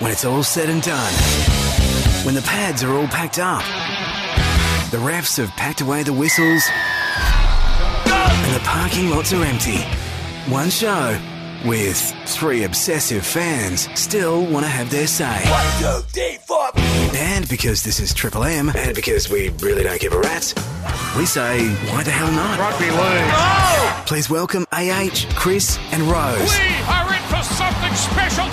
when it's all said and done, when the pads are all packed up, the refs have packed away the whistles, and the parking lots are empty. One show with three obsessive fans still want to have their say. And because this is Triple M, and because we really don't give a rat's, we say, why the hell not? Rugby league. Please welcome AH, Kris, and Rose. We are in for something special tonight.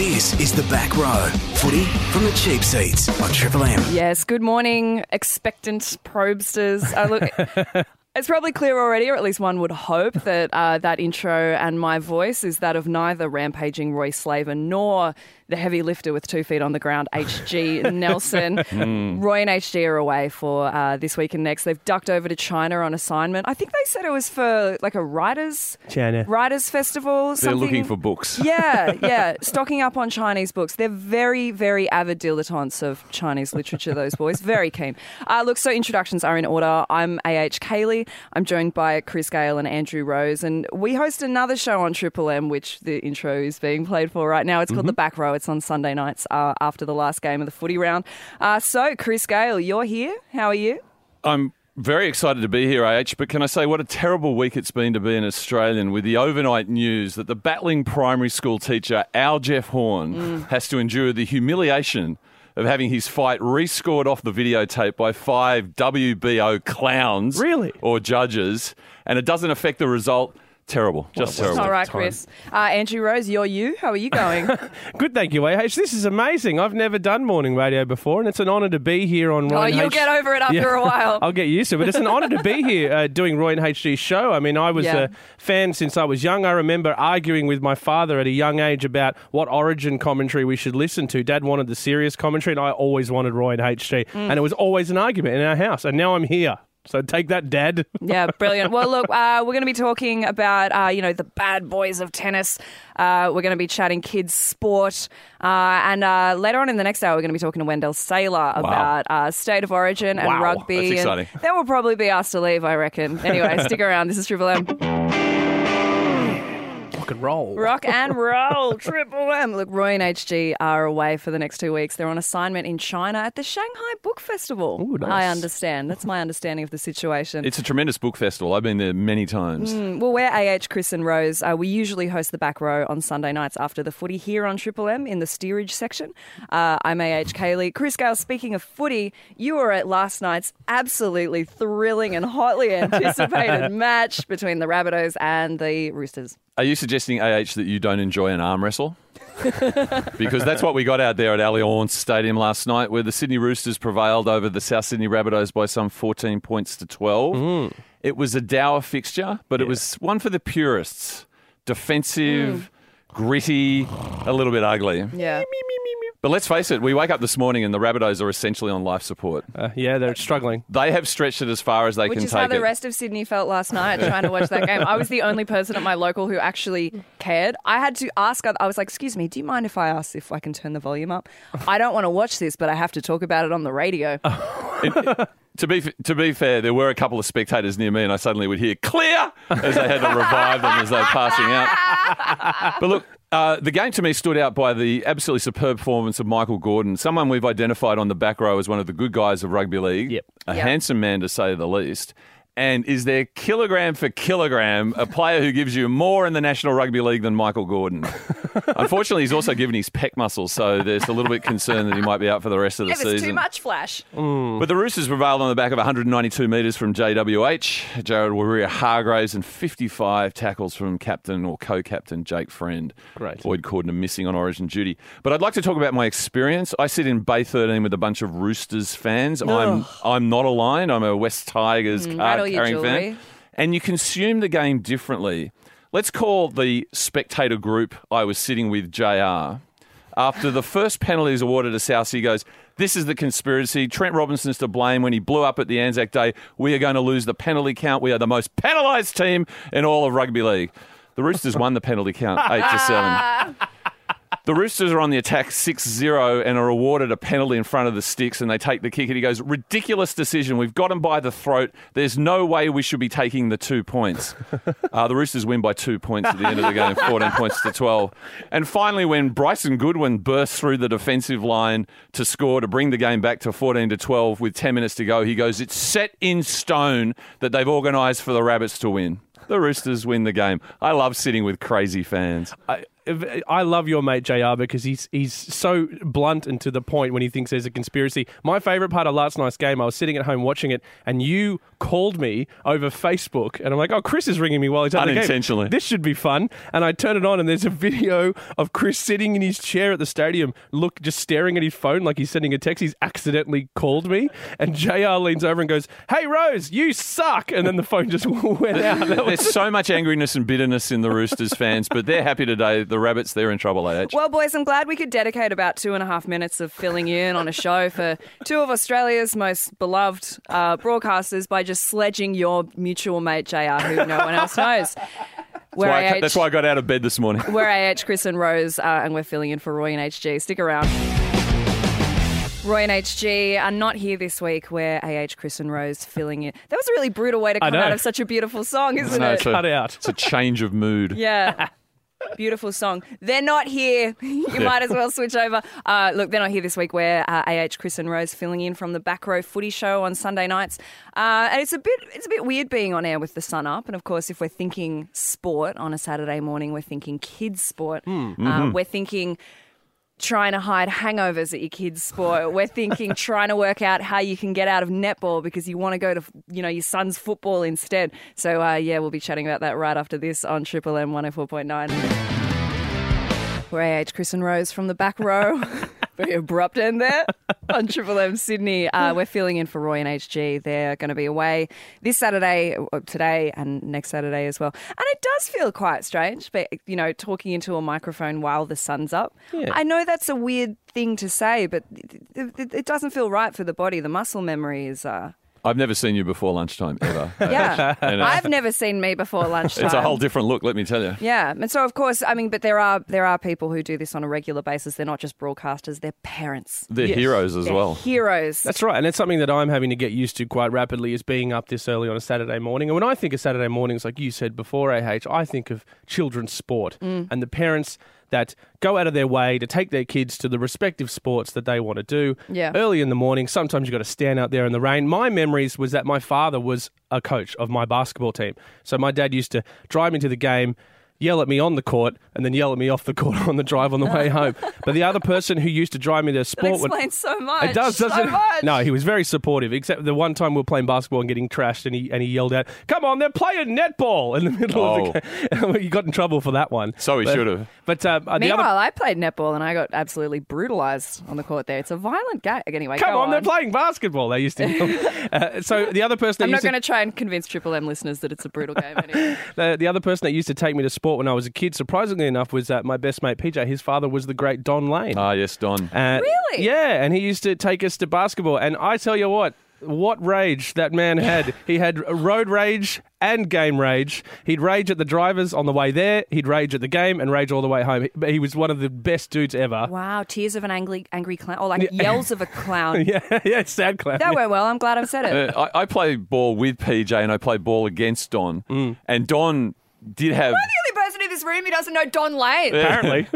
This is the back row. Footy from the cheap seats on Triple M. Yes, good morning, expectant probesters. Uh, look, it's probably clear already, or at least one would hope, that uh, that intro and my voice is that of neither rampaging Roy Slaven nor the heavy lifter with two feet on the ground, HG Nelson. Roy and HG are away for uh, this week and next. They've ducked over to China on assignment. I think they said it was for like a writers China. writers festival. They're looking for books. Yeah, yeah. Stocking up on Chinese books. They're very, very avid dilettantes of Chinese literature, those boys. Very keen. Uh, look, so introductions are in order. I'm AH Cayley. I'm joined by Kris Gale and Andrew Rose. And we host another show on Triple M, which the intro is being played for right now. It's called The Back Row. It's on Sunday nights uh, after the last game of the footy round. Uh, so, Kris Gale, you're here. How are you? I'm very excited to be here, AH, but can I say what a terrible week it's been to be an Australian with the overnight news that the battling primary school teacher, Al Jeff Horn, has to endure the humiliation of having his fight rescored off the videotape by five WBO clowns Really? or judges, and it doesn't affect the result. Terrible. Just terrible. All right. Kris. Uh, Andrew Rose, you're you. How are you going? Good, thank you, AH. This is amazing. I've never done morning radio before, and it's an honour to be here on Roy oh, you'll H- get over it after Yeah. a while. I'll get used to it. But it's an honour to be here uh, doing Roy and HG's show. I mean, I was Yeah. a fan since I was young. I remember arguing with my father at a young age about what origin commentary we should listen to. Dad wanted the serious commentary, and I always wanted Roy and HG. Mm. And it was always an argument in our house. And now I'm here. So take that, Dad. Yeah, brilliant. Well, look, uh, we're going to be talking about, uh, you know, the bad boys of tennis. Uh, we're going to be chatting kids' sport. Uh, and uh, later on in the next hour, we're going to be talking to Wendell Sailor about uh, state of origin and Wow, rugby. that's and exciting. then we'll probably be asked to leave, I reckon. Anyway, stick around. This is Triple M. Rock and roll. Rock and roll, Triple M. Look, Roy and HG are away for the next two weeks. They're on assignment in China at the Shanghai Book Festival. Ooh, nice. I understand. That's my understanding of the situation. It's a tremendous book festival. I've been there many times. Well, we're AH, Kris and Rose. Uh, we usually host the back row on Sunday nights after the footy here on Triple M in the steerage section. Uh, I'm AH Cayley. Kris Gale, speaking of footy, you were at last night's absolutely thrilling and hotly anticipated match between the Rabbitohs and the Roosters. Are you suggesting, AH, that you don't enjoy an arm wrestle? because that's what we got out there at Allianz Stadium last night, where the Sydney Roosters prevailed over the South Sydney Rabbitohs by some 14 points to 12. It was a dour fixture, but it was one for the purists. Defensive, gritty, a little bit ugly. Yeah. But let's face it, we wake up this morning and the Rabbitohs are essentially on life support. Uh, yeah, they're struggling. They have stretched it as far as they can. Which is how the rest of Sydney felt last night trying to watch that game. I was the only person at my local who actually cared. I had to ask, I was like, excuse me, do you mind if I ask if I can turn the volume up? I don't want to watch this, but I have to talk about it on the radio. To be to be fair, there were a couple of spectators near me, and I suddenly would hear "clear" as they had to revive them as they were passing out. But look, uh, the game to me stood out by the absolutely superb performance of Michael Gordon, someone we've identified on the back row as one of the good guys of rugby league, Yep. a Yep. handsome man to say the least. And is there kilogram for kilogram a player who gives you more in the National Rugby League than Michael Gordon? Unfortunately, he's also given his pec muscles, so there's a little bit concerned that he might be out for the rest of the If season. it's too much flash. But the Roosters prevailed on the back of 192 metres from JWH, Jared Waerea-Hargreaves, and 55 tackles from captain or co-captain Jake Friend. Great. Boyd Cordner missing on Origin duty. But I'd like to talk about my experience. I sit in Bay 13 with a bunch of Roosters fans. I'm I'm not aligned. I'm a West Tigers Mm, card your jewellery. fan. And you consume the game differently. Let's call the spectator group I was sitting with JR. After the first penalty is awarded to South, he goes, This is the conspiracy. Trent Robinson's to blame when he blew up at the Anzac Day. We are going to lose the penalty count. We are the most penalised team in all of rugby league. The Roosters won the penalty count, 8 to 7. The Roosters are on the attack 6 0 and are awarded a penalty in front of the sticks, and they take the kick. And he goes, Ridiculous decision. We've got him by the throat. There's no way we should be taking the two points. Uh, the Roosters win by two points at the end of the game, 14 points to 12. And finally, when Bryson Goodwin bursts through the defensive line to score to bring the game back to 14 to 12 with 10 minutes to go, he goes, It's set in stone that they've organised for the Rabbits to win. The Roosters win the game. I love sitting with crazy fans. I, I love your mate JR because he's he's so blunt and to the point when he thinks there's a conspiracy. My favourite part of last night's game, I was sitting at home watching it, and you called me over Facebook, and I'm like, "Oh, Kris is ringing me while he's at the game. Unintentionally. This should be fun." And I turn it on, and there's a video of Kris sitting in his chair at the stadium, look, just staring at his phone like he's sending a text. He's accidentally called me, and JR leans over and goes, "Hey, Rose, you suck!" And then the phone just went out. There's so much angriness and bitterness in the Roosters fans, but they're happy today. The Rabbits, they're in trouble, AH. Well, boys, I'm glad we could dedicate about two and a half minutes of filling in on a show for two of Australia's most beloved uh, broadcasters by just sledging your mutual mate JR, who no one else knows. We're Why I- that's why I got out of bed this morning. we're AH, Kris and Rose, uh, and we're filling in for Roy and HG. Stick around. Roy and HG are not here this week. We're AH, Kris and Rose filling in. That was a really brutal way to I come out of such a beautiful song, isn't No, it? it's a- Cut out. It's a change of mood. Yeah. Beautiful song. They're not here. You might as well switch over. Uh, look, they're not here this week. We're uh, AH Kris and Rose filling in from the back row footy show on Sunday nights, uh, and it's a bit it's a bit weird being on air with the sun up. And of course, if we're thinking sport on a Saturday morning, we're thinking kids sport. Uh, we're thinking trying to hide hangovers at your kids' sport. We're thinking trying to work out how you can get out of netball because you want to go to you know your son's football instead. So uh, yeah, we'll be chatting about that right after this on Triple M one hundred four point nine. We're AH Kris and Rose from the back row. Very abrupt end there on Triple M Sydney. Uh, we're filling in for Roy and HG. They're going to be away this Saturday, uh, today, and next Saturday as well. And it does feel quite strange, but you know, talking into a microphone while the sun's up. Yeah. I know that's a weird thing to say, but it, it, it doesn't feel right for the body. The muscle memory is. Uh, I've never seen you before lunchtime, ever. yeah, And, uh, I've never seen me before lunchtime. It's a whole different look, let me tell you. Yeah, and so of course, I mean, but there are there are people who do this on a regular basis. They're not just broadcasters; they're parents. They're Yes. heroes as They're well. heroes. That's right, and it's something that I'm having to get used to quite rapidly is being up this early on a Saturday morning. And when I think of Saturday mornings, like you said before, AH, I think of children's sport Mm. and the parents that go out of their way to take their kids to the respective sports that they want to do Yeah. early in the morning. Sometimes you've got to stand out there in the rain. My memories was that my father was a coach of my basketball team. So my dad used to drive me to the game, yell at me on the court, and then yell at me off the court on the drive on the way home. But the other person who used to drive me to that sport would- explains so much. it does, doesn't so it? Much. No, he was very supportive. Except the one time we were playing basketball and getting trashed, and he and he yelled out, "Come on, they're playing netball!" in the middle of the game. he got in trouble for that one. So he should have. But uh, the Meanwhile, other, I played netball and I got absolutely brutalised on the court. There, it's a violent game. Anyway, come go on, they're playing basketball. They used to. yell. uh, so the other person, I'm not going to try and convince Triple M listeners that it's a brutal game. Anyway. the, the other person that used to take me to sport when I was a kid, surprisingly enough, was that my best mate PJ. His father was the great Don Lane. Ah, yes, Don. Uh, Really? Yeah, and he used to take us to basketball. And I tell you what, what rage that man had. he had road rage and game rage. He'd rage at the drivers on the way there, he'd rage at the game, and rage all the way home. He, he was one of the best dudes ever. wow, tears of an angry angry clown, or like yells of a clown. Yeah, yeah, sad clown. That went well. I'm glad I've said it. Uh, I, I play ball with PJ and I play ball against Don. Mm. And Don did have this room who doesn't know Don Lane. Apparently.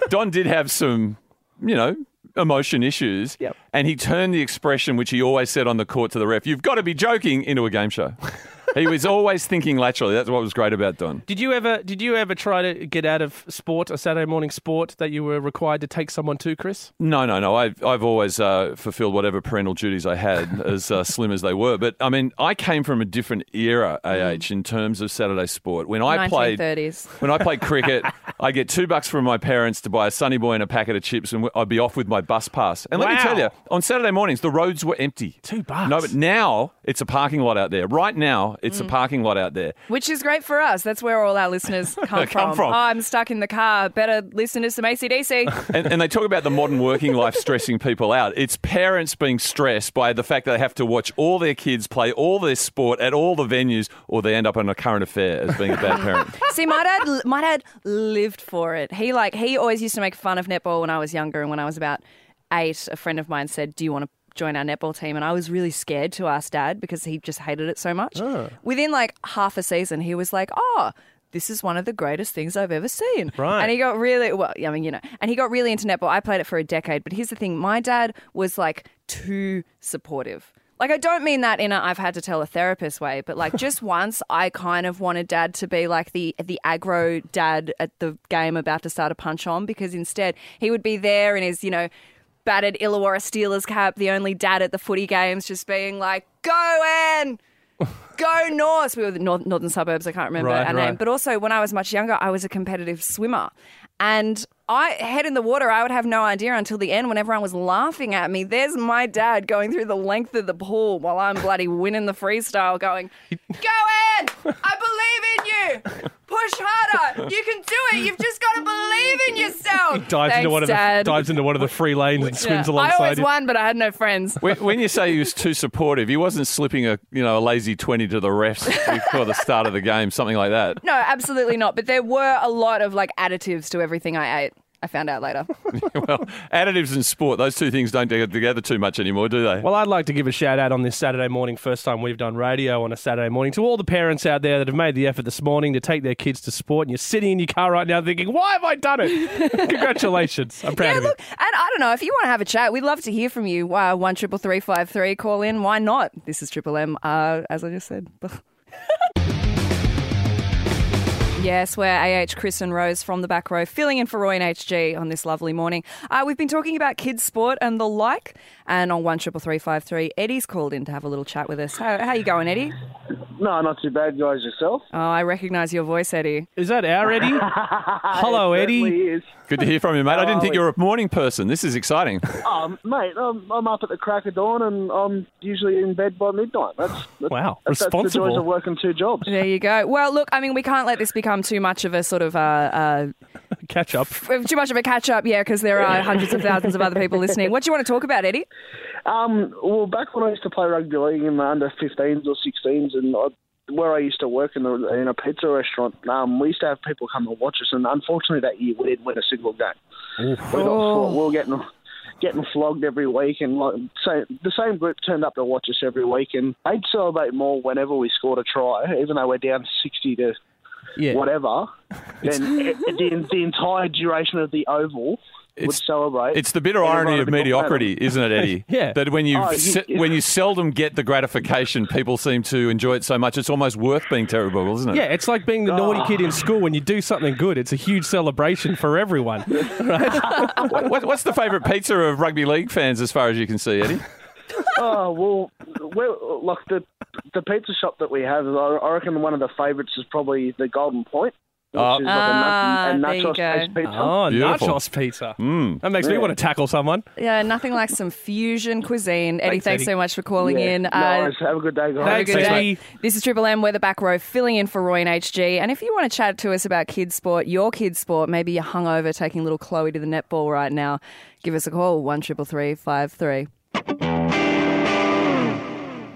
Don did have some, you know, emotion issues. Yep. And he turned the expression which he always said on the court to the ref, "You've got to be joking," into a game show. he was always thinking laterally. That's what was great about Don. Did you ever did you ever try to get out of sport, a Saturday morning sport that you were required to take someone to, Kris? No, no, no. I've, I've always uh, fulfilled whatever parental duties I had, as uh, slim as they were. But I mean, I came from a different era, AH, in terms of Saturday sport. When I played, 1930s. when I played cricket, I get two bucks from my parents to buy a Sunny Boy and a packet of chips, and I'd be off with my bus pass. And let me tell you, on Saturday mornings, the roads were empty. Two bucks? No, but now it's a parking lot out there. Right now, It's Mm. a parking lot out there. Which is great for us. That's where all our listeners come, Come from. Oh, I'm stuck in the car. Better listen to some ACDC. And, and they talk about the modern working life stressing people out. It's parents being stressed by the fact that they have to watch all their kids play all their sport at all the venues, or they end up in a current affair as being a bad parent. See, my dad, my dad lived for it. He like he always used to make fun of netball when I was younger, and when I was about eight, a friend of mine said, "Do you want to?" Join our netball team, and I was really scared to ask dad because he just hated it so much. Ah. Within like half a season, he was like, "Oh, this is one of the greatest things I've ever seen." Right. And he got really well. I mean, you know, and he got really into netball. I played it for a decade, but here's the thing: my dad was like too supportive. Like I don't mean that in a I've had to tell a therapist way, but like just once I kind of wanted dad to be like the the aggro dad at the game about to start a punch on because instead he would be there in his, you know, battered Illawarra Steelers cap, the only dad at the footy games, just being like, Go Ann! Go North! We were the north, northern suburbs, I can't remember Right, our right. name. But also when I was much younger, I was a competitive swimmer. And I head in the water, I would have no idea until the end when everyone was laughing at me. There's my dad going through the length of the pool while I'm bloody winning the freestyle, going, Go Ann! I believe in you! Push harder! You can do it! You've just got to believe in yourself! He Dives Thanks, into one of the Dad. dives into one of the free lanes and swims Yeah. I alongside always you. won, but I had no friends. When, when you say he was too supportive, he wasn't slipping a you know a lazy twenty to the refs before the start of the game, something like that. No, absolutely not. But there were a lot of like additives to everything I ate. I found out later. well, additives and sport, those two things don't get together too much anymore, do they? Well, I'd like to give a shout out on this Saturday morning, first time we've done radio on a Saturday morning, to all the parents out there that have made the effort this morning to take their kids to sport. And you're sitting in your car right now thinking, why have I done it? Congratulations. I'm proud yeah, of you. look, and I don't know if you want to have a chat. We'd love to hear from you. Uh, one triple three five three. Call in. Why not? This is Triple M. Uh, as I just said. Yes, we're AH, Kris and Rose from the back row, filling in for Roy and HG on this lovely morning. Uh, we've been talking about kids' sport and the like, and on one triple three five three, Eddie's called in to have a little chat with us. How, how you going, Eddie? No, not too bad, guys. Yourself? Oh, I recognise your voice, Eddie. Is that our Eddie? Hello, It Eddie. is. Good to hear from you, mate. I didn't think Oh, you were a morning person. This is exciting. Um, mate, I'm, I'm up at the crack of dawn and I'm usually in bed by midnight. That's, that's Wow, that's, that's the joys responsible. of working two jobs. There you go. Well, look, I mean, we can't let this become too much of a sort of uh, uh, Catch up. too much of a catch up, yeah, because there are hundreds of thousands of other people listening. What do you want to talk about, Eddie? Um, well, back when I used to play rugby league in the under 15s or 16s, and I, where I used to work in, the, in a pizza restaurant, um, we used to have people come and watch us. And unfortunately, that year we didn't win a single game. We, got, Oh. we were getting getting flogged every week, and like, so the same group turned up to watch us every week, and they'd celebrate more whenever we scored a try, even though we're down 60 to Yeah. whatever. Then it, the, the entire duration of the oval would It's- celebrate. It's the bitter irony of mediocrity, isn't it, Eddie? Yeah. That when you, Oh, you- when you seldom get the gratification, people seem to enjoy it so much. It's almost worth being terrible, isn't it? Yeah, it's like being the oh. naughty kid in school. When you do something good, it's a huge celebration for everyone. What, what's the favourite pizza of rugby league fans, as far as you can see, Eddie? Oh well, we're, like the the pizza shop that we have. I I reckon one of the favourites is probably the Golden Point, which Oh. like Ah, a, nut- there you nachos go. pizza. Oh, Beautiful. nachos pizza. That makes me want to tackle someone. Yeah, nothing like some fusion cuisine. Eddie, Thanks, thanks, Eddie. so much for calling Yeah. in. No Uh, worries. Have a good day, guys. have a Thanks, good Eddie. day. This is Triple M. We're the back row, filling in for Roy and HG. And if you want to chat to us about kids' sport, your kids' sport, maybe you're hungover taking little Chloe to the netball right now, give us a call one triple three five three.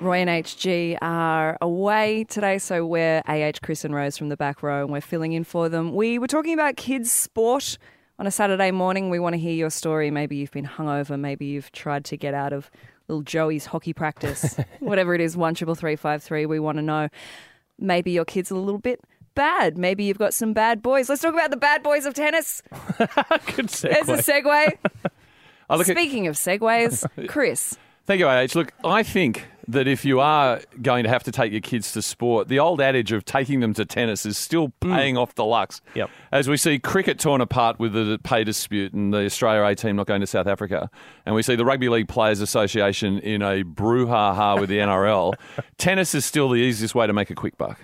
Roy and HG are away today, so we're AH, Kris and Rose from the back row, and we're filling in for them. We were talking about kids' sport on a Saturday morning. We want to hear your story. Maybe you've been hungover. Maybe you've tried to get out of little Joey's hockey practice. Whatever it is, one triple three five three. We want to know. Maybe your kids are a little bit bad. Maybe you've got some bad boys. Let's talk about the bad boys of tennis. Good segue. There's a segue. Look at, Speaking of segues, Kris. Thank you, AH. Look, I think that if you are going to have to take your kids to sport, the old adage of taking them to tennis is still hmm. paying off deluxe. Yep. As we see cricket torn apart with the pay dispute and the Australia A team not going to South Africa, and we see the Rugby League Players Association in a brouhaha with the NRL, tennis is still the easiest way to make a quick buck.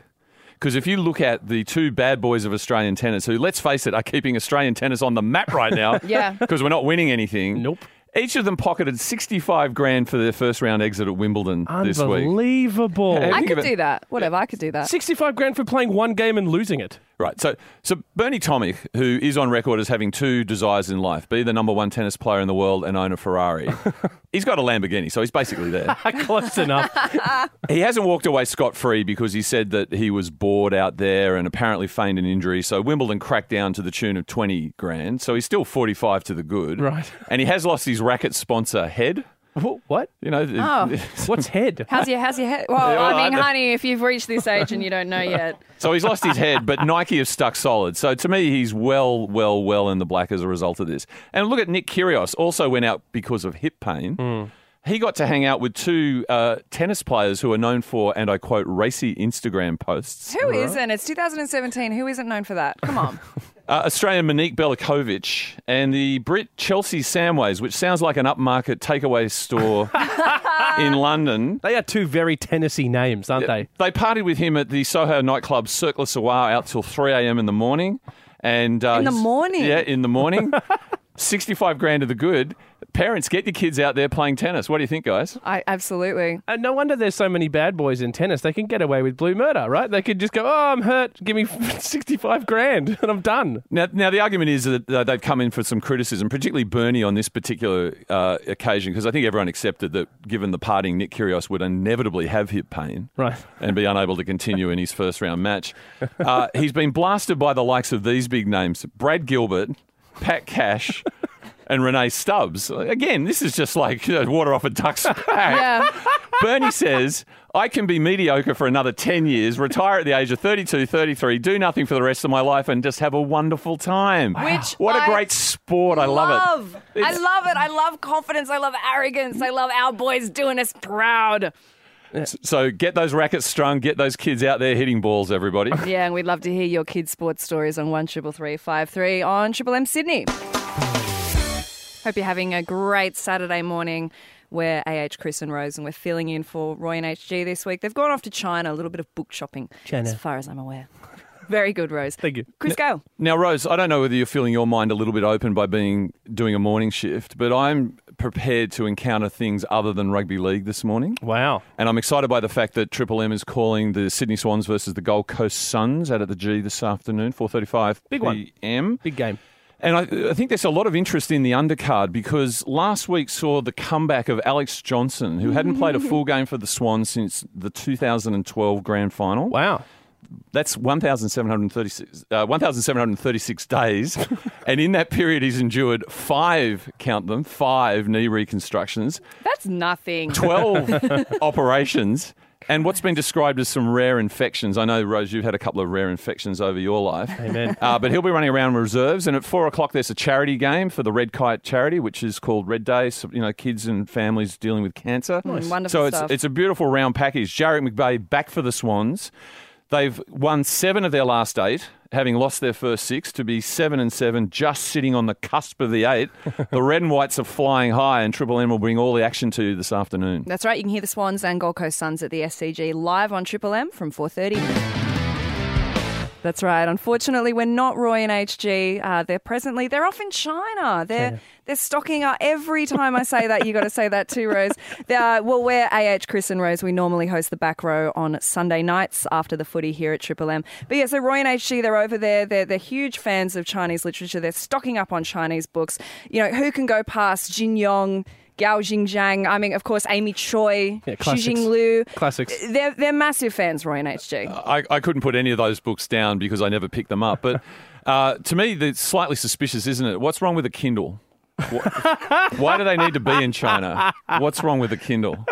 Because if you look at the two bad boys of Australian tennis, who, let's face it, are keeping Australian tennis on the map right now, Yeah. because we're not winning anything. Nope. Each of them pocketed 65 grand for their first round exit at Wimbledon this week. Unbelievable. I could do that. Whatever, I could do that. 65 grand for playing one game and losing it. Right. So, so Bernie Tomic, who is on record as having two desires in life, be the number one tennis player in the world and own a Ferrari. he's got a Lamborghini, so he's basically there. Close enough. he hasn't walked away scot free because he said that he was bored out there and apparently feigned an injury. So Wimbledon cracked down to the tune of 20 grand. So he's still 45 to the good. Right. And he has lost his racket sponsor, Head. Wh- what? You know, Oh. What's head? How's your how's your head? Well, Yeah, well, I mean, I- honey, if you've reached this age and you don't know yet, So he's lost his head, but Nike have stuck solid. So to me, he's well, well, well in the black as a result of this. And look at Nick Kyrgios, also went out because of hip pain. He got to hang out with two uh, tennis players who are known for, and I quote, racy Instagram posts. who not It's 2017. Who isn't known for that? Come on. Uh, Australian Monique Belakovic and the Brit Chelsea Samways, which sounds like an upmarket takeaway store in London. They are two very Tennessee names, aren't they? They partied with him at the Soho nightclub Cirque Soir out till 3 a.m. in the morning. And uh, In the morning? Yeah, in the morning. 65 grand of the good. Parents, get your kids out there playing tennis. What do you think, guys? I absolutely. And no wonder there's so many bad boys in tennis. They can get away with blue murder, right? They could just go, "Oh, I'm hurt. Give me 65 grand, and I'm done." Now, now the argument is that uh, they've come in for some criticism, particularly Bernie on this particular uh, occasion, because I think everyone accepted that given the parting, Nick Kyrgios would inevitably have hip pain. Right. and be unable to continue in his first round match. Uh, he's been blasted by the likes of these big names Brad Gilbert, Pat Cash, and Rennae Stubbs. Again, this is just like you know, water off a duck's back. Yeah. Bernie says, I can be mediocre for another 10 years, retire at the age of 32, 33, do nothing for the rest of my life, and just have a wonderful time. Which what a I great sport. I love, love. it. I love it. I love confidence. I love arrogance. I love our boys doing us proud. So get those rackets strung, get those kids out there hitting balls, everybody. Yeah, and we'd love to hear your kids' sports stories on one triple three five three on Triple M Sydney. Hope you're having a great Saturday morning. We're AH Kris and Rose, and we're filling in for Roy and HG this week. They've gone off to China, a little bit of book shopping, China. as far as I'm aware. Very good, Rose. Thank you. Kris Gale. Now, Rose, I don't know whether you're feeling your mind a little bit open by being doing a morning shift, but I'm prepared to encounter things other than rugby league this morning. Wow. And I'm excited by the fact that Triple M is calling the Sydney Swans versus the Gold Coast Suns out at the G this afternoon, 4:35 Big one. p.m. Big game. And I, I think there's a lot of interest in the undercard because last week saw the comeback of Alex Johnson, who hadn't played a full game for the Swans since the 2012 Grand Final. Wow. That's 1,736 uh, 1,736 days. and in that period, he's endured five, count them, five knee reconstructions, That's nothing. 12 operations, and what's been described as some rare infections. I know, Rose, you've had a couple of rare infections over your life. Amen. Uh, but he'll be running around reserves, and at four o'clock there's a charity game for the Red Kite charity, which is called Red Day. So, you know, kids and families dealing with cancer. Mm, wonderful so it's stuff. it's a beautiful round package. Jarrad McVeigh back for the Swans. They've won seven of their last eight, having lost their first six to be seven and seven, just sitting on the cusp of the eight. the red and whites are flying high, and Triple M will bring all the action to you this afternoon. That's right. You can hear the Swans and Gold Coast Suns at the SCG live on Triple M from 4:30. That's right. Unfortunately, we're not Roy and HG. Uh, they're presently they're off in China. They're they're stocking up. Every time I say that, you got to say that too, Rose. They're, well, we're AH Kris and Rose. We normally host the back row on Sunday nights after the footy here at Triple M. But yeah, so Roy and HG, they're over there. They're they're huge fans of Chinese literature. They're stocking up on Chinese books. You know, who can go past Jin Yong? Gao Xingjian, I mean, of course, Amy Choi, Yeah, Xu classics. Jinglu. Classics. They're, they're massive fans, Roy and HG. I, I couldn't put any of those books down because I never picked them up. But uh, to me, it's slightly suspicious, isn't it? What's wrong with a Kindle? Why do they need to be in China? What's wrong with a Kindle?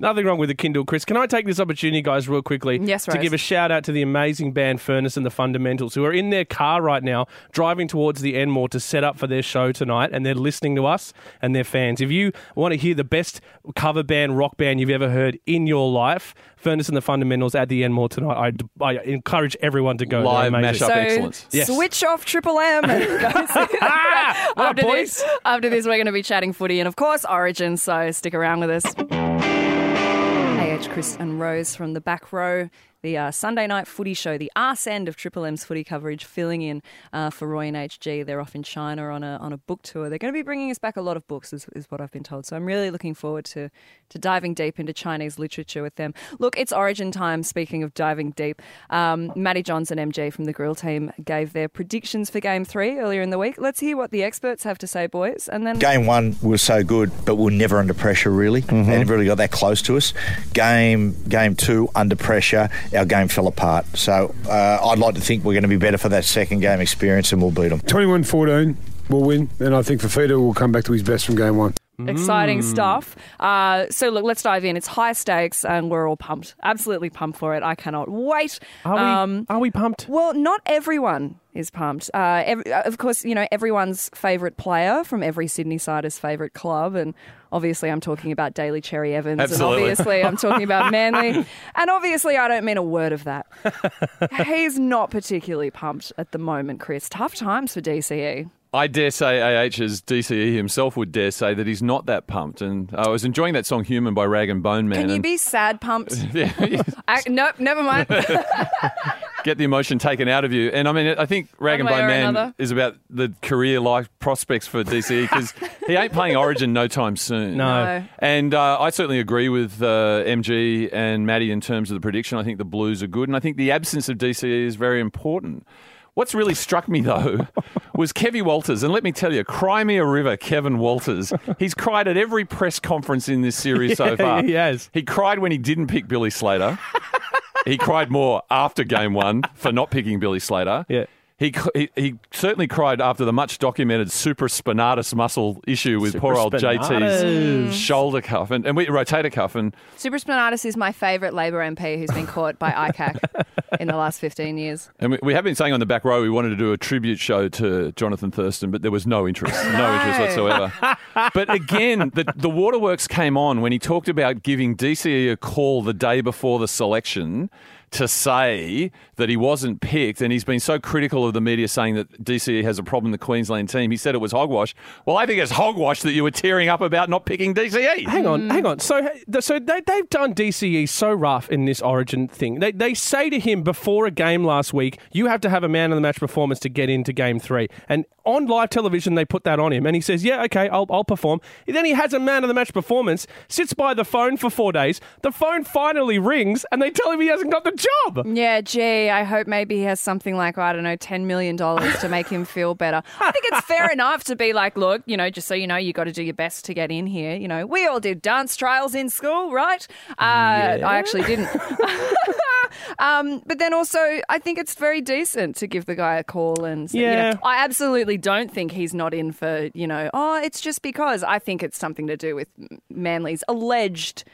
Nothing wrong with the Kindle, Kris. Can I take this opportunity, guys, real quickly? Yes, To give a shout out to the amazing band Furnace and the Fundamentals, who are in their car right now, driving towards the Enmore to set up for their show tonight, and they're listening to us and they're fans. If you want to hear the best cover band, rock band you've ever heard in your life, Furnace and the Fundamentals at the Enmore tonight. I, I encourage everyone to go. They're Live amazing. mashup. So excellence. Yes. switch off Triple M. and go see that. What up, this, after this, we're going to be chatting footy and, of course, Origin. So stick around with us. AH Kris and Rose from the back row. The uh, Sunday night footy show, the arse end of Triple M's footy coverage, filling in uh, for Roy and HG. They're off in China on a on a book tour. They're going to be bringing us back a lot of books, is, is what I've been told. So I'm really looking forward to to diving deep into Chinese literature with them. Look, it's Origin time. Speaking of diving deep, um, Matty Johns and MG from the Grill team gave their predictions for Game Three earlier in the week. Let's hear what the experts have to say, boys, and then Game one was so good, but we were never under pressure really. They never really got that close to us. Game game two under pressure, our game fell apart. So uh, I'd like to think we're going to be better for that second game experience, and we'll beat them. 21 14 will win, and I think Fifita will come back to his best from game one. Exciting Mm. stuff. Uh, so look, let's dive in. It's high stakes, and we're all pumped. Absolutely pumped for it. I cannot wait. Are we, Um, are we pumped? well, not everyone is pumped. Uh, ev- of course, you know everyone's favourite player from every Sydney sider's favourite club, and obviously I'm talking about Daly Cherry-Evans, Absolutely. and obviously I'm talking about Manly, and obviously I don't mean a word of that. He's not particularly pumped at the moment, Kris. Tough times for. DCE. I dare say AH as DCE himself would dare say that he's not that pumped. And I was enjoying that song "Human" by Rag and Bone Man. Can you and- be sad pumped? yeah, I, nope, never mind. get the emotion taken out of you. And I mean, I think Rag and One way Bone Man another. is about the career life prospects for DCE because he ain't playing Origin no time soon. No. No. And uh, I certainly agree with uh, MG and Matty in terms of the prediction. I think the Blues are good, and I think the absence of DCE is very important. What's really struck me though was Kevy Walters, and let me tell you, cry me a river, Kevin Walters. He's cried at every press conference in this series so far. he has. He cried when he didn't pick Billy Slater. he cried more after game one for not picking Billy Slater. Yeah. He, he, he certainly cried after the much documented supraspinatus muscle issue with poor old Supraspinatus. JT's shoulder cuff and, and we, rotator cuff. And Supraspinatus is my favourite Labor MP who's been caught by ICAC in the last 15 years. And we, we have been saying on the back row we wanted to do a tribute show to Jonathan Thurston, but there was no interest, no, interest whatsoever. but again, the, the waterworks came on when he talked about giving DCE a call the day before the selection to say that he wasn't picked, and he's been so critical of the media saying that DCE has a problem in the Queensland team. He said it was hogwash. Well, I think it's hogwash that you were tearing up about not picking. DCE. Hang on, mm. hang on. So, so they, they've done DCE so rough in this Origin thing. They, they say to him before a game last week, you have to have a man of the match performance to get into Game Three. And on live television, they put that on him, and he says, "Yeah, okay, I'll, I'll perform." Then he has a man of the match performance, sits by the phone for four days. The phone finally rings, and they tell him he hasn't got the job. Yeah, gee, I hope maybe he has something like, I don't know, $10 million to make him feel better. I think it's fair enough to be like, look, you know, just so you know, you got to do your best to get in here. You know, we all did dance trials in school, right? Uh, I actually didn't. um, but then also, I think it's very decent to give the guy a call and say, you Yeah. know, I absolutely don't think he's not in for, you know, oh, it's just because. I think it's something to do with Manly's alleged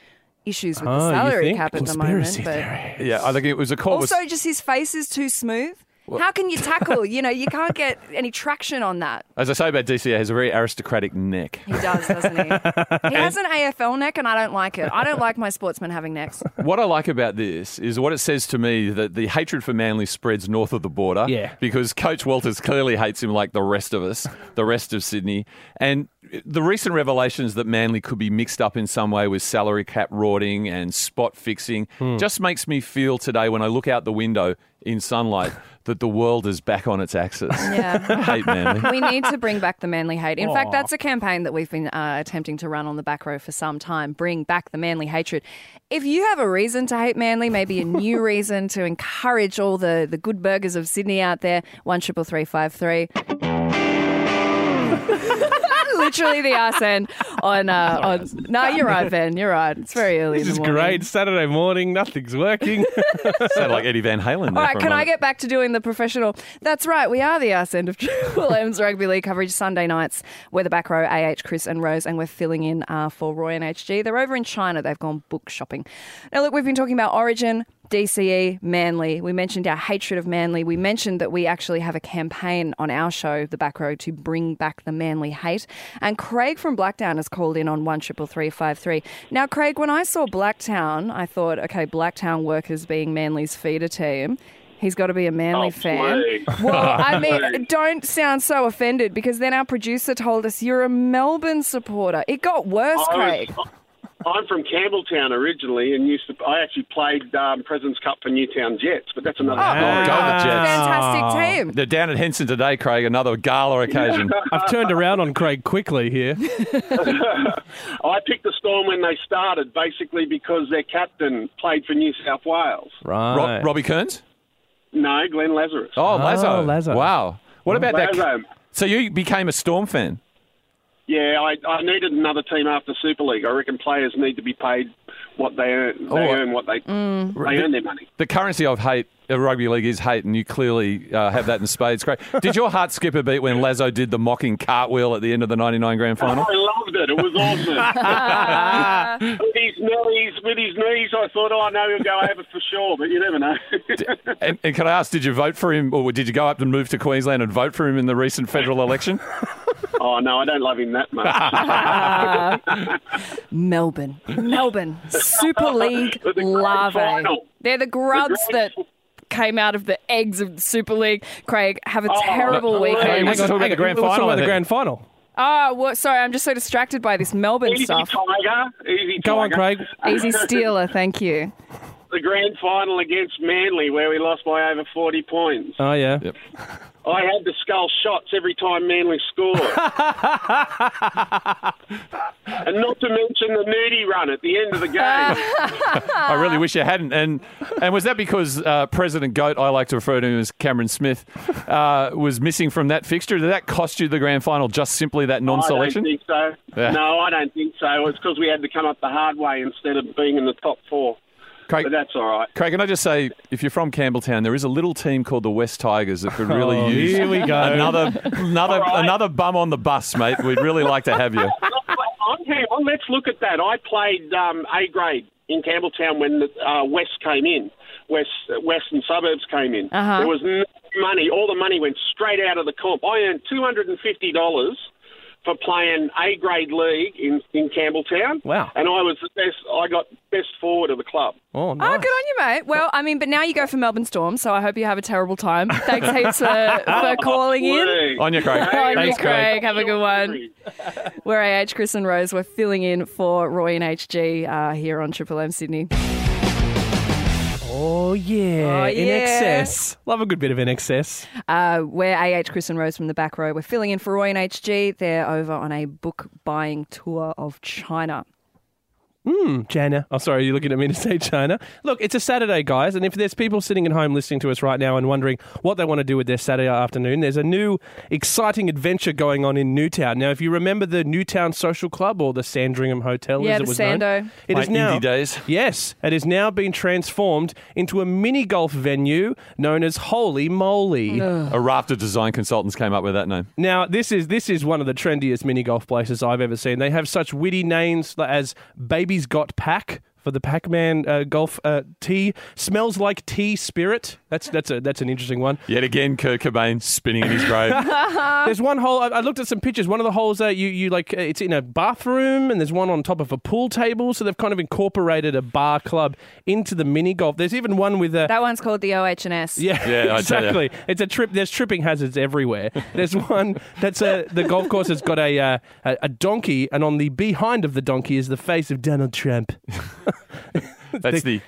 issues with Oh, the you salary think? cap at the moment. Conspiracy But theory. Yeah, I think it was a call. also, just his face is too smooth. How can you tackle? you know, you can't get any traction on that. as I say about he has a very aristocratic neck. He does, doesn't he? he has an AFL neck, and I don't like it. I don't like my sportsmen having necks. What I like about this is what it says to me that the hatred for Manly spreads north of the border. Yeah. Because Coach Walters clearly hates him like the rest of us, the rest of Sydney. And the recent revelations that Manly could be mixed up in some way with salary cap rotting and spot fixing hmm. just makes me feel today when I look out the window in sunlight that the world is back on its axis. Yeah. hate Manly. We need to bring back the Manly hate. In Aww. fact, that's a campaign that we've been uh, attempting to run on the back row for some time. Bring back the Manly hatred. If you have a reason to hate Manly, maybe a new reason to encourage all the, the good burgers of Sydney out there, 133353. Literally the arse end on. Uh, on no, you're right, Ben. You're right. It's very early. This in is the morning. great. Saturday morning, nothing's working. Sound like Eddie Van Halen. All there right, can I get back to doing the professional? That's right, we are the arse end of Triple M's rugby league coverage Sunday nights. We're the back row, AH, Kris and Rose, and we're filling in uh, for Roy and HG. They're over in China. They've gone book shopping. Now, look, we've been talking about Origin. DCE, Manly. We mentioned our hatred of Manly. We mentioned that we actually have a campaign on our show, The Back Row, to bring back the Manly hate. And Craig from Blacktown has called in on one triple three five three. Now, Craig, when I saw Blacktown, I thought, okay, Blacktown workers being Manly's feeder team. He's got to be a Manly Oh, fan. Well, I mean, don't sound so offended because then our producer told us you're a Melbourne supporter. It got worse, I Craig. was, I'm from Campbelltown originally, and used to. I actually played um, Presidents Cup for Newtown Jets, but that's another Oh, story. go the Jets. Fantastic team. They're down at Henson today, Craig. Another gala occasion. I've turned around on Craig quickly here. I picked the Storm when they started, basically because their captain played for New South Wales. Right. Rob, Robbie Kearns? No, Glenn Lazarus. Oh, Lazo. Lazo. Wow. What about that? So you became a Storm fan? Yeah, I, I needed another team after Super League. I reckon players need to be paid what they earn. They Oh. earn what they they earn their money. The currency of hate, of rugby league is hate, and you clearly uh, have that in spades. Great. did your heart skip a beat when Lazo did the mocking cartwheel at the end of the 99 grand final? I loved it. It was awesome. with his knees, with his knees, I thought, oh I know he'll go over for sure, but you never know. And, and can I ask, did you vote for him, or did you go up and move to Queensland and vote for him in the recent federal election? oh no, I don't love him that much. Melbourne. Melbourne. Super League The larvae. final. They're the grubs The that came out of the eggs of the Super League. Craig, have a Oh, terrible no. weekend. Hang on, talk about the grand final, about the grand final. Ah, oh, well, sorry, I'm just so distracted by this Melbourne Easy stuff. Tiger, easy Go on, Tiger. Craig. Easy Steeler, thank you. The grand final against Manly, where we lost by over 40 points. Oh, yeah. Yep. I had to skull shots every time Manly scored. and not to mention the nudie run at the end of the game. I really wish you hadn't. And and was that because uh, President Goat, I like to refer to him as Cameron Smith, uh, was missing from that fixture? Did that cost you the grand final? Just simply that non selection? I don't non-selection? think so. Yeah. No, I don't think so. It's because we had to come up the hard way instead of being in the top four. Craig, But that's all right. Craig, can I just say, if you're from Campbelltown, there is a little team called the West Tigers that could really Oh, use here we go. another another All right. another bum on the bus, mate. We'd really like to have you. I'm- Hang on, let's look at that. I played um, A grade in Campbelltown when the uh, West came in, West Western suburbs came in. Uh-huh. There was no money. All the money went straight out of the comp. I earned two hundred and fifty dollars for playing A grade league in, in Campbelltown. Wow. And I was the best. I got best forward of the club. Oh, nice. Oh, good on you, mate. Well, I mean, but now you go for Melbourne Storm, so I hope you have a terrible time. Thanks heaps for, for calling in. On your Craig. On you, Thanks, Craig. Craig. Have a good one. We're AH, Kris and Rose. We're filling in for Roy and HG uh, here on Triple M Sydney. Oh, yeah. Oh, In yeah. excess. Love a good bit of INXS. Uh, we're AH, Kris and Rose from the back row. We're filling in for Roy and HG. They're over on a book buying tour of China. Hmm, China. Oh, sorry, you're looking at me to say China. Look, it's a Saturday, guys, and if there's people sitting at home listening to us right now and wondering what they want to do with their Saturday afternoon, there's a new exciting adventure going on in Newtown. Now, if you remember the Newtown Social Club or the Sandringham Hotel, Yeah, as it was known, Sando. it My is now indie days. Yes, it has now been transformed into a mini golf venue known as Holy Moly. A raft of design consultants came up with that name. Now, this is this is one of the trendiest mini golf places I've ever seen. They have such witty names as Baby's Got Pack for the Pac-Man uh, golf uh, tee. Smells like tea spirit. That's that's a that's an interesting one. Yet again, Kurt Cobain spinning in his grave. There's one hole. I, I looked at some pictures. One of the holes that you you like uh, it's in a bathroom, and there's one on top of a pool table. So they've kind of incorporated a bar club into the mini golf. There's even one with a That one's called the OH&S. Yeah, Yeah, I tell ya. exactly. It's a trip. There's tripping hazards everywhere. There's one that's a the golf course has got a, uh, a a donkey, and on the behind of the donkey is the face of Donald Trump. That's the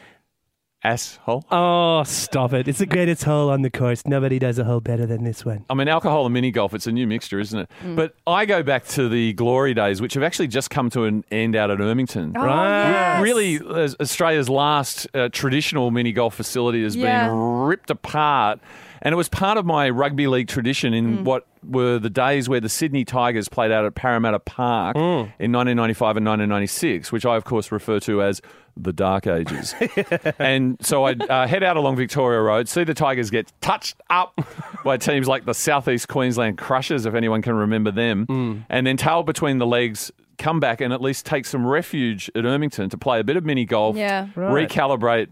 asshole. Oh, stop it! It's the greatest hole on the course. Nobody does a hole better than this one. I mean, alcohol and mini golf, it's a new mixture, isn't it? But I go back to the glory days, which have actually just come to an end out at Ermington. Oh, Right. yes. Really, Australia's last uh, traditional mini golf facility has Yeah. been ripped apart. And it was part of my rugby league tradition in mm. what were the days where the Sydney Tigers played out at Parramatta Park mm. in 1995 and 1996, which I, of course, refer to as the Dark Ages. and so I'd uh, head out along Victoria Road, see the Tigers get touched up by teams like the Southeast Queensland Crushers, if anyone can remember them, mm. and then tail between the legs. Come back and at least take some refuge at Ermington to play a bit of mini golf, Yeah. Right. recalibrate,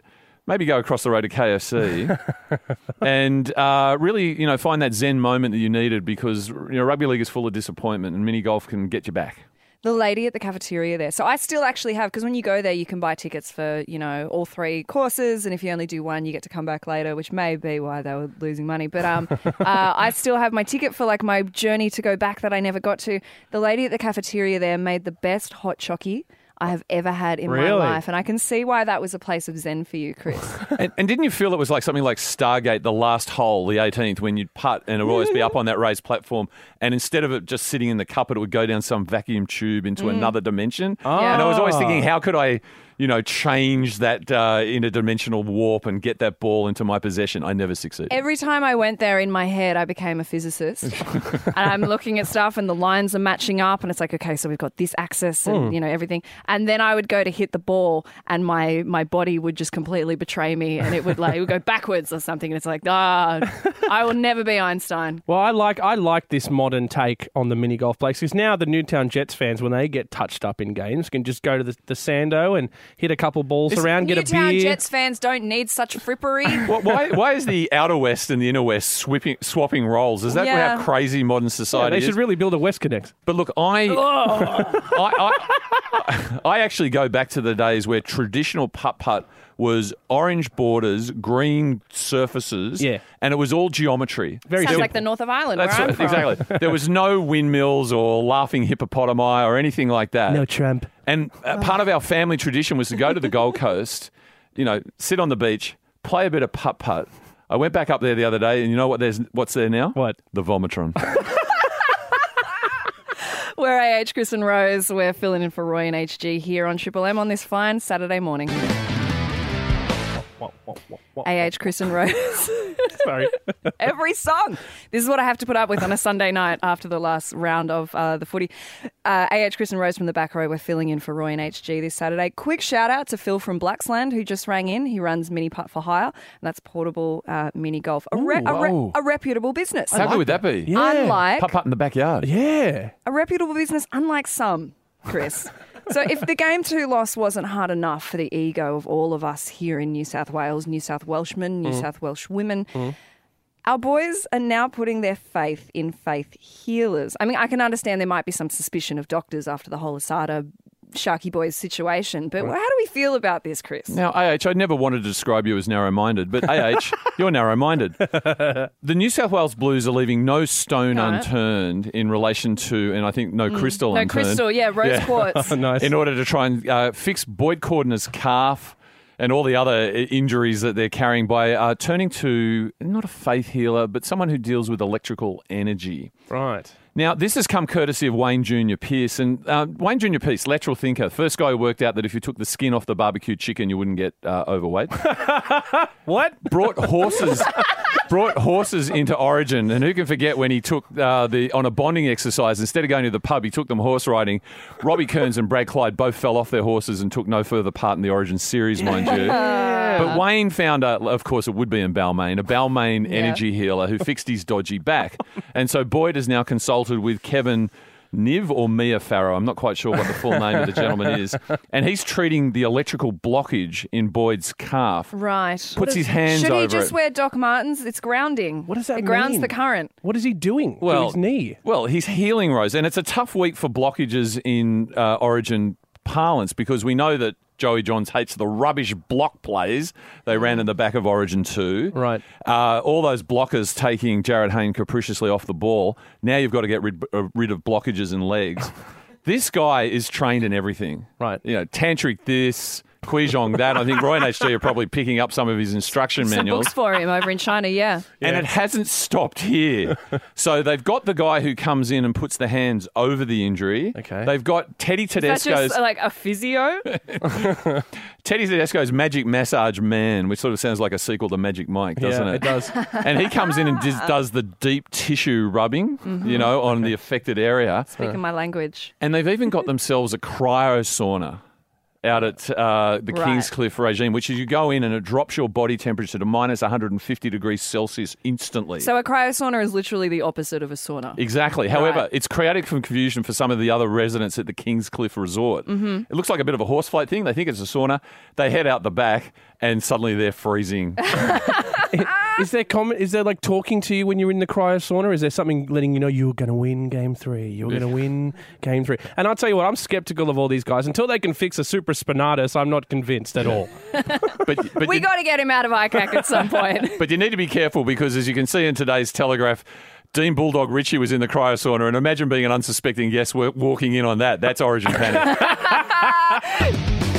maybe go across the road to KFC, and uh, really, you know, find that zen moment that you needed because you know rugby league is full of disappointment, and mini golf can get you back. the lady at the cafeteria there. So I still actually have because when you go there, you can buy tickets for you know all three courses, and if you only do one, you get to come back later, which may be why they were losing money. But um, uh, I still have my ticket for like my journey to go back that I never got to. The lady at the cafeteria there made the best hot chocky I have ever had in Really? my life. And I can see why that was a place of zen for you, Kris. And, and didn't you feel it was like something like Stargate, the last hole, the 18th, when you'd putt and it would always be up on that raised platform, and instead of it just sitting in the cup, it would go down some vacuum tube into Mm. another dimension. Yeah. And I was always thinking, how could I, you know, change that uh, interdimensional warp and get that ball into my possession? I never succeeded. Every time I went there in my head, I became a physicist. and I'm looking at stuff and the lines are matching up and it's like, okay, so we've got this axis and, Hmm. you know, everything. And then I would go to hit the ball and my, my body would just completely betray me and it would like, it would go backwards or something. And it's like, ah, I will never be Einstein. Well, I like I like this modern take on the mini golf place because now the Newtown Jets fans, when they get touched up in games, can just go to the, the Sando and hit a couple balls around, get a Newtown beer. Jets fans don't need such frippery. Wh- why, why is the outer west and the inner west swapping, swapping roles? Is that Yeah. how crazy modern Yeah, society they is? should really build a WestConnex. But look, I, I, I, I actually go back to the days where traditional putt putt was orange borders, green surfaces, Yeah. and it was all geometry. Very Sounds simple. like the north of Ireland, That's where I'm right, from. exactly. There was no windmills or laughing hippopotami or anything like that. no tramp. And uh, part of our family tradition was to go to the Gold Coast, you know, sit on the beach, play a bit of putt putt. I went back up there the other day, and you know what? There's what's there now? What? The Vomitron. We're AH Kris and Rose. We're filling in for Roy and HG here on Triple M on this fine Saturday morning. AH Kris and Rose. Sorry. Every song. This is what I have to put up with on a Sunday night after the last round of uh, the footy. Uh, AH Kris and Rose from the back row. We're filling in for Roy and HG this Saturday. Quick shout out to Phil from Blaxland who just rang in. He runs Mini Putt for Hire. And that's portable uh, mini golf. A, re- a, re- a reputable business. How good would that be? Yeah. Unlike Putt putt in the backyard. Yeah. a reputable business, unlike some, Kris. so if the game two loss wasn't hard enough for the ego of all of us here in New South Wales, New South Welshmen, New mm. South Welsh women, mm. our boys are now putting their faith in faith healers. I mean, I can understand there might be some suspicion of doctors after the whole Asada Sharky Boys situation, but how do we feel about this, Kris? Now, AH, I never wanted to describe you as narrow minded, but AH, you're narrow minded. The New South Wales Blues are leaving no stone Got it. unturned in relation to, and I think no crystal No, unturned. crystal, yeah, rose Yeah. quartz. nice. in order to try and uh, fix Boyd Cordner's calf and all the other injuries that they're carrying by uh, turning to not a faith healer, but someone who deals with electrical energy. Right. Now, this has come courtesy of Wayne Junior Pearce. And uh, Wayne Junior Pearce, lateral thinker, first guy who worked out that if you took the skin off the barbecue chicken, you wouldn't get uh, overweight. What? brought horses brought horses into Origin, and who can forget when he took uh, the on a bonding exercise instead of going to the pub, he took them horse riding. Robbie Kearns and Brad Clyde both fell off their horses and took no further part in the Origin series, mind you. But Wayne found, a, of course, it would be in Balmain, a Balmain energy healer who fixed his dodgy back, and so Boyd has now consulted with Kevin. Niv or Mia Farrow, I'm not quite sure what the full name of the gentleman is. And he's treating the electrical blockage in Boyd's calf. Right. Puts his hands Should over Should he just it. wear Doc Martens? It's grounding. What does that It grounds the current. What is he doing well, to his knee? Well, he's healing, Rose, and it's a tough week for blockages in uh, Origin parlance because we know that Joey Johns hates the rubbish block plays they ran in the back of Origin 2. Right. Uh, all those blockers taking Jarryd Hayne capriciously off the ball. Now you've got to get rid, uh, rid of blockages and legs. this guy is trained in everything. Right. You know, tantric this, Qigong that. I think Roy and HG are probably picking up some of his instruction Some manuals. books for him over in China, yeah. And it hasn't stopped here. so they've got the guy who comes in and puts the hands over the injury. Okay. They've got Teddy That's Tedesco's just uh, like a physio. Teddy Tedesco's Magic Massage Man, which sort of sounds like a sequel to Magic Mike, doesn't yeah, it? it does. And he comes in and does, does the deep tissue rubbing, Mm-hmm. you know, on the affected area. Speaking my language. And they've even got themselves a cryo sauna out at uh, the Right. Kingscliff regime, which is you go in and it drops your body temperature to minus 150 degrees Celsius instantly. So a cryosauna is literally the opposite of a sauna. Exactly. However, it's created some confusion for some of the other residents at the Kingscliff Resort. Mm-hmm. It looks like a bit of a horsefly thing. They think it's a sauna. They head out the back, and suddenly they're freezing. Is there comment? Is there like talking to you when you're in the cryo sauna? Is there something letting you know you're going to win game three? You're going to win game three. And I'll tell you what, I'm skeptical of all these guys until they can fix a supraspinatus. I'm not convinced at all. but but We you, got to get him out of ICAC at some point. but you need to be careful because, as you can see in today's Telegraph, Dean Bulldog Ritchie was in the cryo sauna, and imagine being an unsuspecting guest walking in on that. That's Origin panic.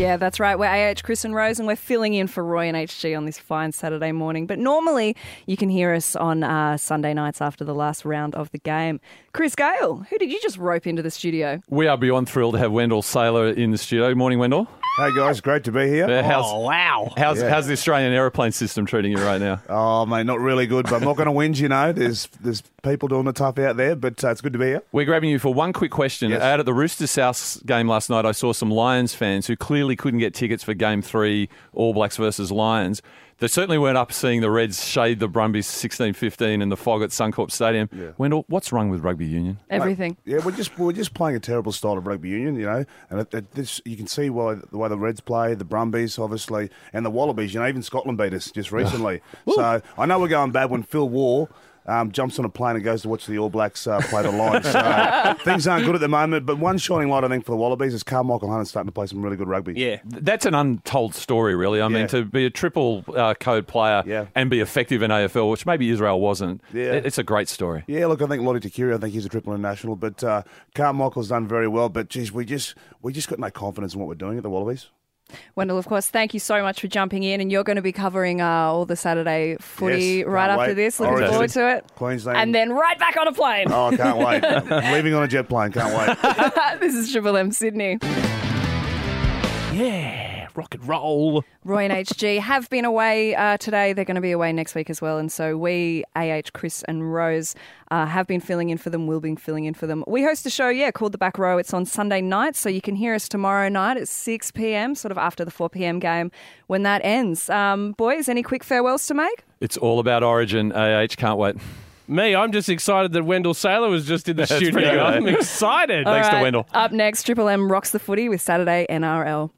Yeah, that's right. We're AH Kris and Rose, and we're filling in for Roy and HG on this fine Saturday morning. But normally, you can hear us on uh, Sunday nights after the last round of the game. Kris Gale, who did you just rope into the studio? we are beyond thrilled to have Wendell Sailor in the studio. Morning, Wendell. Hey guys, great to be here. Uh, how's, Oh, wow. how's, how's the Australian aeroplane system treating you right now? Oh mate, not really good, but I'm not going to whinge. You know, there's there's people doing the tough out there, but uh, it's good to be here. We're grabbing you for one quick question. Yes. Out at the Roosters South game last night, I saw some Lions fans who clearly couldn't get tickets for Game Three, All Blacks versus Lions. They certainly weren't up seeing the Reds shade the Brumbies 16-15 in the fog at Suncorp Stadium. Wendell, what's wrong with rugby union? Everything. Yeah, we're just we're just playing a terrible style of rugby union, you know, and it, it, this you can see why the way the Reds play, the Brumbies obviously, and the Wallabies. You know, even Scotland beat us just recently. so I know we're going bad when Phil Waugh. Um, jumps on a plane and goes to watch the All Blacks uh, play the Lions. So things aren't good at the moment, but one shining light I think for the Wallabies is Karmichael Hunt starting to play some really good rugby. Yeah. That's an untold story, really. I mean, to be a triple uh, code player Yeah. and be effective in AFL, which maybe Israel wasn't, Yeah. it's a great story. Yeah, look, I think Lote Tuqiri, I think he's a triple international, but uh, Karmichael's done very well. But geez, we just we just got no confidence in what we're doing at the Wallabies. Wendell, of course, thank you so much for jumping in, and you're going to be covering uh, all the Saturday footy Yes, right after wait. this. Looking Origin. forward to it. Queensland. And then right back on a plane. Oh, I can't wait. I'm leaving on a jet plane. Can't wait. this is Triple M Sydney. Yeah, rock and roll. Roy and HG have been away uh, today. They're going to be away next week as well. And so we, AH, Kris, and Rose, uh, have been filling in for them. We'll be filling in for them. We host a show, yeah, called The Back Row. It's on Sunday night. So you can hear us tomorrow night at 6 p.m., sort of after the 4 p.m. game when that ends. Um, boys, any quick farewells to make? It's all about Origin. AH, can't wait. Me, I'm just excited that Wendell Sailor was just in the That's studio. I'm excited. All Thanks to Wendell. Up next, Triple M rocks the footy with Saturday NRL.